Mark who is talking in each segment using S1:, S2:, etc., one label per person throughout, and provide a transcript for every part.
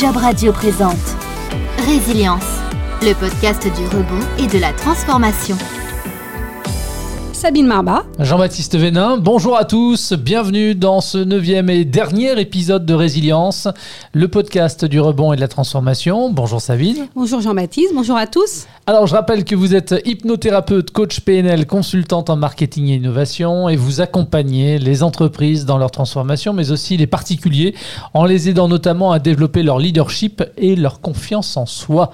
S1: Job Radio présente Résilience, le podcast du rebond et de la transformation.
S2: Sabine Marba.
S3: Jean-Baptiste Vénin, bonjour à tous, bienvenue dans ce neuvième et dernier épisode de Résilience, le podcast du rebond et de la transformation. Bonjour Sabine.
S2: Bonjour Jean-Baptiste, bonjour à tous.
S3: Alors je rappelle que vous êtes hypnothérapeute, coach PNL, consultante en marketing et innovation et vous accompagnez les entreprises dans leur transformation mais aussi les particuliers en les aidant notamment à développer leur leadership et leur confiance en soi.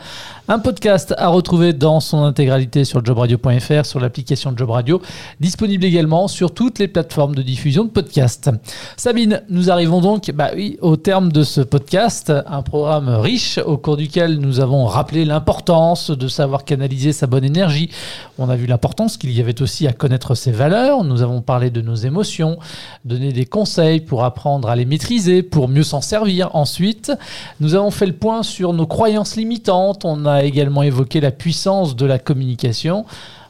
S3: Un podcast à retrouver dans son intégralité sur jobradio.fr, sur l'application Job Radio, disponible également sur toutes les plateformes de diffusion de podcasts. Sabine, nous arrivons donc bah au terme de ce podcast, un programme riche au cours duquel nous avons rappelé l'importance de savoir canaliser sa bonne énergie. On a vu l'importance qu'il y avait aussi à connaître ses valeurs. Nous avons parlé de nos émotions, donné des conseils pour apprendre à les maîtriser, pour mieux s'en servir. Ensuite, nous avons fait le point sur nos croyances limitantes. On a également évoqué la puissance de la communication.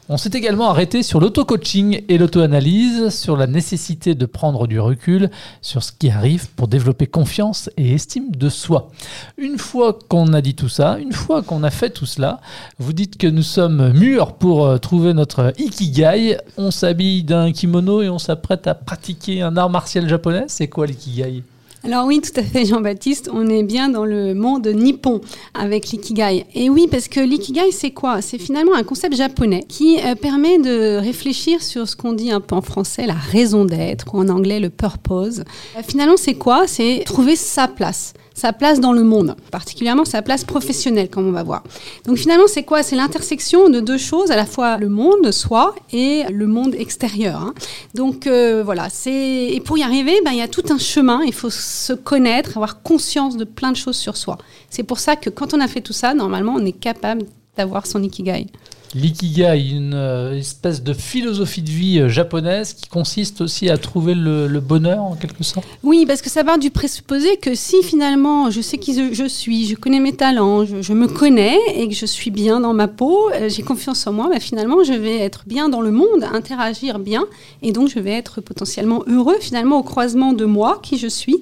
S3: On s'est également arrêté sur l'auto-coaching et l'auto-analyse, sur la nécessité de prendre du recul sur ce qui arrive pour développer confiance et estime de soi. Une fois qu'on a dit tout ça, une fois qu'on a fait tout cela, vous dites que nous sommes mûrs pour euh, trouver notre ikigai. On s'habille d'un kimono et on s'apprête à pratiquer un art martial japonais. C'est quoi l'ikigai?
S2: Alors oui, tout à fait Jean-Baptiste, on est bien dans le monde nippon avec l'ikigai. Et oui, parce que l'ikigai, c'est quoi? C'est finalement un concept japonais qui euh, permet de réfléchir sur ce qu'on dit un peu en français, la raison d'être, ou en anglais le purpose. Euh, finalement, c'est quoi? C'est trouver sa place sa place dans le monde, particulièrement sa place professionnelle, comme on va voir. Donc finalement, c'est quoi? C'est l'intersection de deux choses, à la fois le monde, soi, et le monde extérieur. Hein. Donc euh, voilà, c'est et pour y arriver, ben, il y a tout un chemin, il faut se connaître, avoir conscience de plein de choses sur soi. C'est pour ça que quand on a fait tout ça, normalement, on est capable d'avoir son ikigai.
S3: L'ikigai, une euh, espèce de philosophie de vie euh, japonaise qui consiste aussi à trouver le, bonheur en quelque sorte.
S2: Oui, parce que ça part du présupposé que si finalement je sais qui je suis, je connais mes talents, je, me connais et que je suis bien dans ma peau, euh, j'ai confiance en moi, bah, finalement je vais être bien dans le monde, interagir bien et donc je vais être potentiellement heureux finalement au croisement de moi, qui je suis,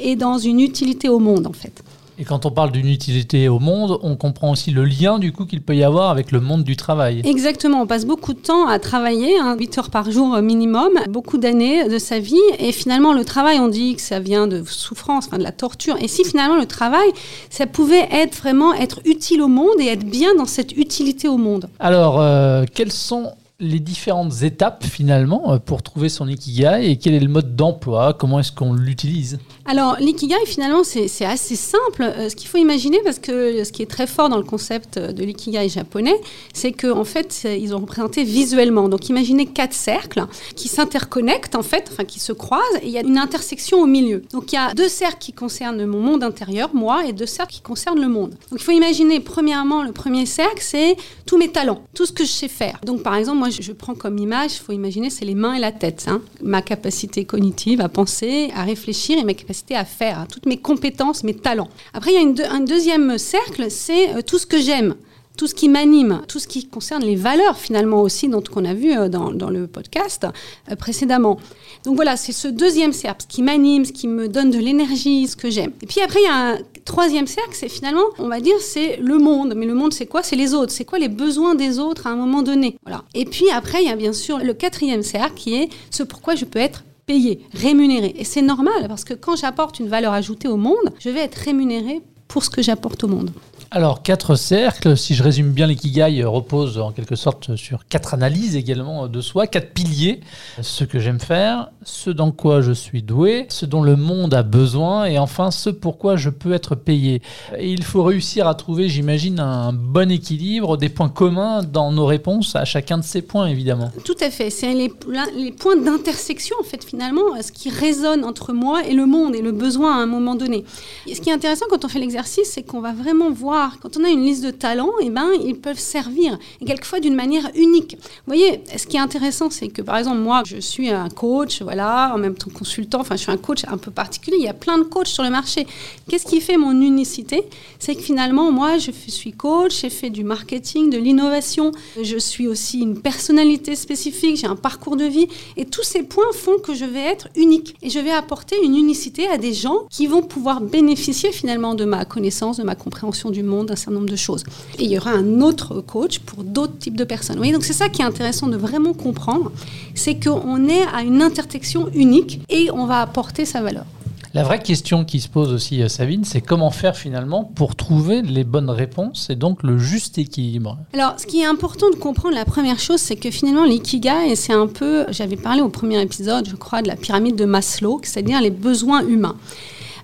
S2: et dans une utilité au monde en fait.
S3: Et quand on parle d'une utilité au monde, on comprend aussi le lien du coup qu'il peut y avoir avec le monde du travail.
S2: Exactement, on passe beaucoup de temps à travailler, 8 hein, heures par jour minimum, beaucoup d'années de sa vie. Et finalement, le travail, on dit que ça vient de souffrance, enfin de la torture. Et si finalement le travail, ça pouvait être vraiment être utile au monde et être bien dans cette utilité au monde?
S3: Alors, euh, quels sont les différentes étapes finalement euh, pour trouver son ikigai et quel est le mode d'emploi? Comment est-ce qu'on l'utilise?
S2: Alors l'ikigai finalement c'est assez simple. Euh, ce qu'il faut imaginer parce que ce qui est très fort dans le concept de l'ikigai japonais, c'est qu'en en fait ils ont représenté visuellement. Donc imaginez quatre cercles qui s'interconnectent en fait, enfin qui se croisent et il y a une intersection au milieu. Donc il y a deux cercles qui concernent mon monde intérieur, moi, et deux cercles qui concernent le monde. Donc il faut imaginer premièrement le premier cercle c'est tous mes talents, tout ce que je sais faire. Donc par exemple moi je, prends comme image, il faut imaginer, c'est les mains et la tête. Hein. Ma capacité cognitive à penser, à réfléchir et ma capacité à faire, hein. toutes mes compétences, mes talents. Après, il y a un deuxième cercle, c'est euh, tout ce que j'aime tout ce qui m'anime, tout ce qui concerne les valeurs finalement aussi, dont qu'on a vu euh, dans, dans le podcast euh, précédemment. Donc voilà, c'est ce deuxième cercle, ce qui m'anime, ce qui me donne de l'énergie, ce que j'aime. Et puis après, il y a un troisième cercle, c'est finalement, on va dire, c'est le monde. Mais le monde, c'est quoi? C'est les autres. C'est quoi les besoins des autres à un moment donné? Voilà. Et puis après, il y a bien sûr le quatrième cercle qui est ce pourquoi je peux être payé, rémunéré. Et c'est normal parce que quand j'apporte une valeur ajoutée au monde, je vais être rémunéré pour ce que j'apporte au monde.
S3: Alors, quatre cercles, si je résume bien, l'ikigai repose en quelque sorte sur quatre analyses également de soi, quatre piliers. Ce que j'aime faire, ce dans quoi je suis doué, ce dont le monde a besoin, et enfin ce pourquoi je peux être payé. Et il faut réussir à trouver, j'imagine, un bon équilibre, des points communs dans nos réponses à chacun de ces points, évidemment.
S2: Tout à fait. C'est les, les points d'intersection, en fait, finalement, ce qui résonne entre moi et le monde et le besoin à un moment donné. Et ce qui est intéressant quand on fait l'exercice, c'est qu'on va vraiment voir quand on a une liste de talents, eh ben, ils peuvent servir, et quelquefois d'une manière unique. Voyez, ce qui est intéressant, c'est que par exemple, moi, je suis un coach, voilà, en même temps consultant, enfin, je suis un coach un peu particulier, il y a plein de coachs sur le marché. Qu'est-ce qui fait mon unicité? C'est que finalement, moi, je suis coach, j'ai fait du marketing, de l'innovation, je suis aussi une personnalité spécifique, j'ai un parcours de vie, et tous ces points font que je vais être unique, et je vais apporter une unicité à des gens qui vont pouvoir bénéficier finalement de ma connaissance, de ma compréhension du monde, d'un certain nombre de choses. Et il y aura un autre coach pour d'autres types de personnes. Vous voyez, donc c'est ça qui est intéressant de vraiment comprendre, c'est qu'on est à une intersection unique et on va apporter sa valeur.
S3: La vraie question qui se pose aussi, euh, Sabine, c'est comment faire finalement pour trouver les bonnes réponses et donc le juste équilibre?
S2: Alors, ce qui est important de comprendre, la première chose, c'est que finalement, l'ikigai, c'est un peu, j'avais parlé au premier épisode, je crois, de la pyramide de Maslow, c'est-à-dire les besoins humains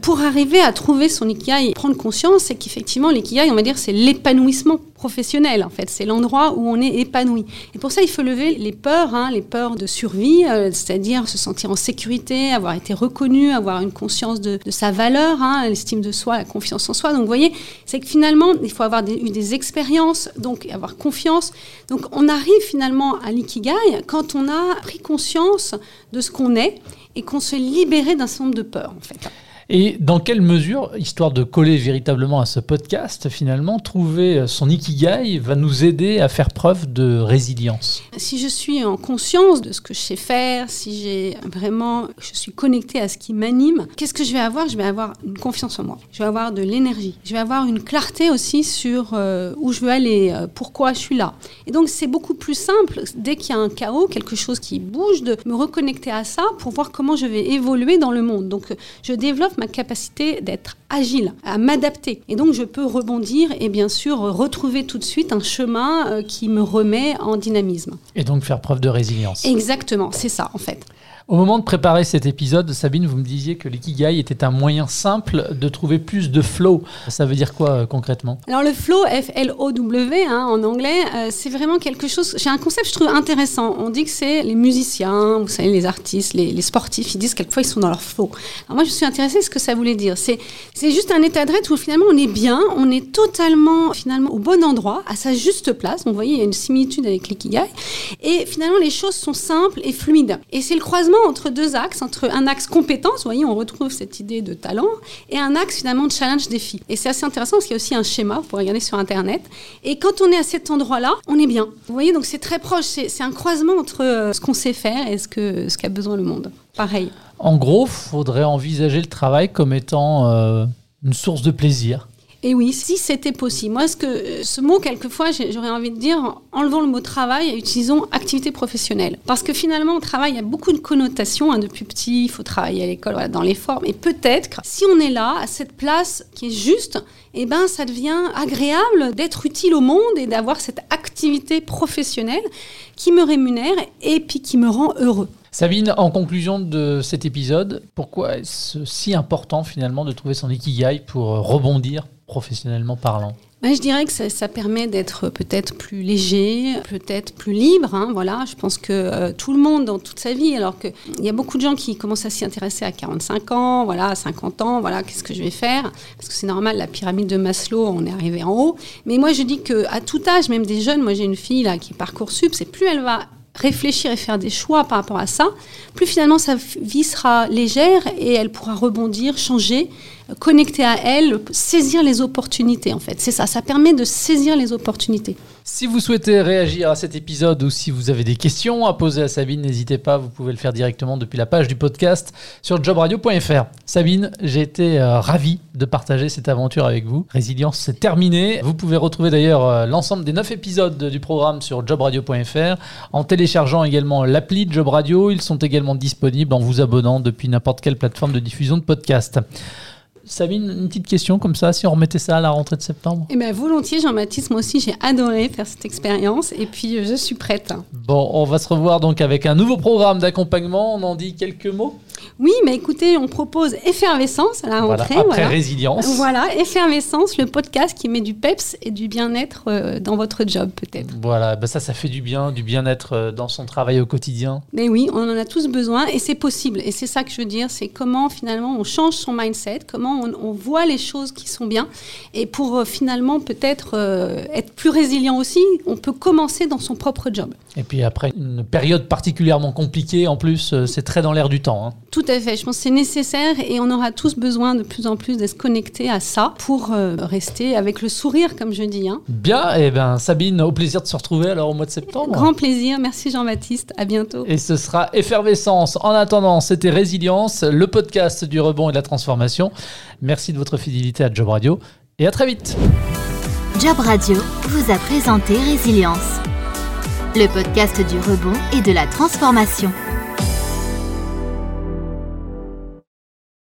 S2: pour arriver à trouver son ikigai prendre conscience, c'est qu'effectivement, l'ikigai, on va dire, c'est l'épanouissement professionnel, en fait. C'est l'endroit où on est épanoui. Et pour ça, il faut lever les peurs, hein, les peurs de survie, euh, c'est-à-dire se sentir en sécurité, avoir été reconnu, avoir une conscience de, sa valeur, hein, l'estime de soi, la confiance en soi. Donc, vous voyez, c'est que finalement, il faut avoir eu des expériences, donc avoir confiance. Donc, on arrive finalement à l'ikigai quand on a pris conscience de ce qu'on est et qu'on se libérait d'un certain nombre de peurs, en fait.
S3: Et dans quelle mesure, histoire de coller véritablement à ce podcast, finalement, trouver son ikigai va nous aider à faire preuve de résilience?
S2: Si je suis en conscience de ce que je sais faire, si j'ai vraiment, je suis connectée à ce qui m'anime, qu'est-ce que je vais avoir? Je vais avoir une confiance en moi. Je vais avoir de l'énergie. Je vais avoir une clarté aussi sur euh, où je veux aller, euh, pourquoi je suis là. Et donc c'est beaucoup plus simple dès qu'il y a un chaos, quelque chose qui bouge, de me reconnecter à ça pour voir comment je vais évoluer dans le monde. Donc je développe ma capacité d'être agile, à m'adapter. Et donc je peux rebondir et bien sûr retrouver tout de suite un chemin euh, qui me remet en dynamisme.
S3: Et donc faire preuve de résilience.
S2: Exactement, c'est ça en fait.
S3: Au moment de préparer cet épisode, Sabine, vous me disiez que l'ikigai était un moyen simple de trouver plus de flow. Ça veut dire quoi euh, concrètement?
S2: Alors le flow, F-L-O-W hein, en anglais, euh, c'est vraiment quelque chose. J'ai un concept je trouve intéressant. On dit que c'est les musiciens, vous savez, les artistes, les, sportifs, ils disent quelquefois ils sont dans leur flow. Alors moi je suis intéressée à ce que ça voulait dire. C'est juste un état de d'être où finalement on est bien, on est totalement finalement au bon endroit, à sa juste place. Vous voyez, il y a une similitude avec l'ikigai. Et finalement les choses sont simples et fluides. Et c'est le croisement entre deux axes, entre un axe compétence, vous voyez, on retrouve cette idée de talent, et un axe finalement de challenge défi. Et c'est assez intéressant parce qu'il y a aussi un schéma, vous pouvez regarder sur Internet. Et quand on est à cet endroit-là, on est bien. Vous voyez, donc c'est très proche, c'est un croisement entre euh, ce qu'on sait faire et ce qu'a ce qu'a besoin le monde. Pareil.
S3: En gros, faudrait envisager le travail comme étant euh, une source de plaisir.
S2: Et oui, si c'était possible. Moi, ce, que, ce mot, quelquefois, j'aurais envie de dire, enlevons le mot travail et utilisons activité professionnelle. Parce que finalement, au travail, il y a beaucoup de connotations. Hein, depuis petit, il faut travailler à l'école, voilà, dans les formes. Et peut-être, si on est là, à cette place qui est juste, eh ben, ça devient agréable d'être utile au monde et d'avoir cette activité professionnelle qui me rémunère et puis qui me rend heureux.
S3: Sabine, en conclusion de cet épisode, pourquoi est-ce si important finalement de trouver son ikigai pour rebondir professionnellement parlant
S2: ben, je dirais que ça, permet d'être peut-être plus léger, peut-être plus libre. Hein, voilà, je pense que euh, tout le monde dans toute sa vie, alors qu'il y a beaucoup de gens qui commencent à s'y intéresser à 45 ans, voilà, à 50 ans, voilà, qu'est-ce que je vais faire? Parce que c'est normal, la pyramide de Maslow, on est arrivé en haut. Mais moi, je dis que à tout âge, même des jeunes, moi j'ai une fille là qui parcourt sup, c'est plus elle va réfléchir et faire des choix par rapport à ça, plus finalement sa vie sera légère et elle pourra rebondir, changer connecter à elle, saisir les opportunités en fait. C'est ça, ça permet de saisir les opportunités.
S3: Si vous souhaitez réagir à cet épisode ou si vous avez des questions à poser à Sabine, n'hésitez pas, vous pouvez le faire directement depuis la page du podcast sur jobradio.fr. Sabine, j'ai été euh, ravi de partager cette aventure avec vous. Résilience, c'est terminé. Vous pouvez retrouver d'ailleurs euh, l'ensemble des 9 épisodes du programme sur jobradio.fr en téléchargeant également l'appli de Job Radio. Ils sont également disponibles en vous abonnant depuis n'importe quelle plateforme de diffusion de podcast. Sabine, une petite question comme ça, si on remettait ça à la rentrée de septembre?
S2: Eh bien, volontiers, Jean-Baptiste. Moi aussi, j'ai adoré faire cette expérience et puis euh, je suis prête.
S3: Bon, on va se revoir donc avec un nouveau programme d'accompagnement. On en dit quelques mots?
S2: Oui, mais écoutez, on propose Effervescence à la rentrée.
S3: Voilà, après Résilience.
S2: Voilà, Effervescence, le podcast qui met du peps et du bien-être euh, dans votre job, peut-être.
S3: Voilà, bah ça, ça fait du bien, du bien-être euh, dans son travail au quotidien.
S2: Mais oui, on en a tous besoin et c'est possible. Et c'est ça que je veux dire, c'est comment finalement on change son mindset, comment on, voit les choses qui sont bien. Et pour euh, finalement peut-être être plus résilient aussi, on peut commencer dans son propre job.
S3: Et puis après une période particulièrement compliquée, en plus, c'est très dans l'air du temps. Hein.
S2: Tout à fait. Je pense que c'est nécessaire et on aura tous besoin de plus en plus d'être connectés à ça pour euh, rester avec le sourire, comme je dis. Hein.
S3: Bien, et eh ben Sabine, au plaisir de se retrouver alors au mois de septembre.
S2: Grand plaisir. Merci Jean-Baptiste. À bientôt.
S3: Et ce sera effervescence. En attendant, c'était Résilience, le podcast du rebond et de la transformation. Merci de votre fidélité à Job Radio et à très vite.
S1: Job Radio vous a présenté Résilience, le podcast du rebond et de la transformation.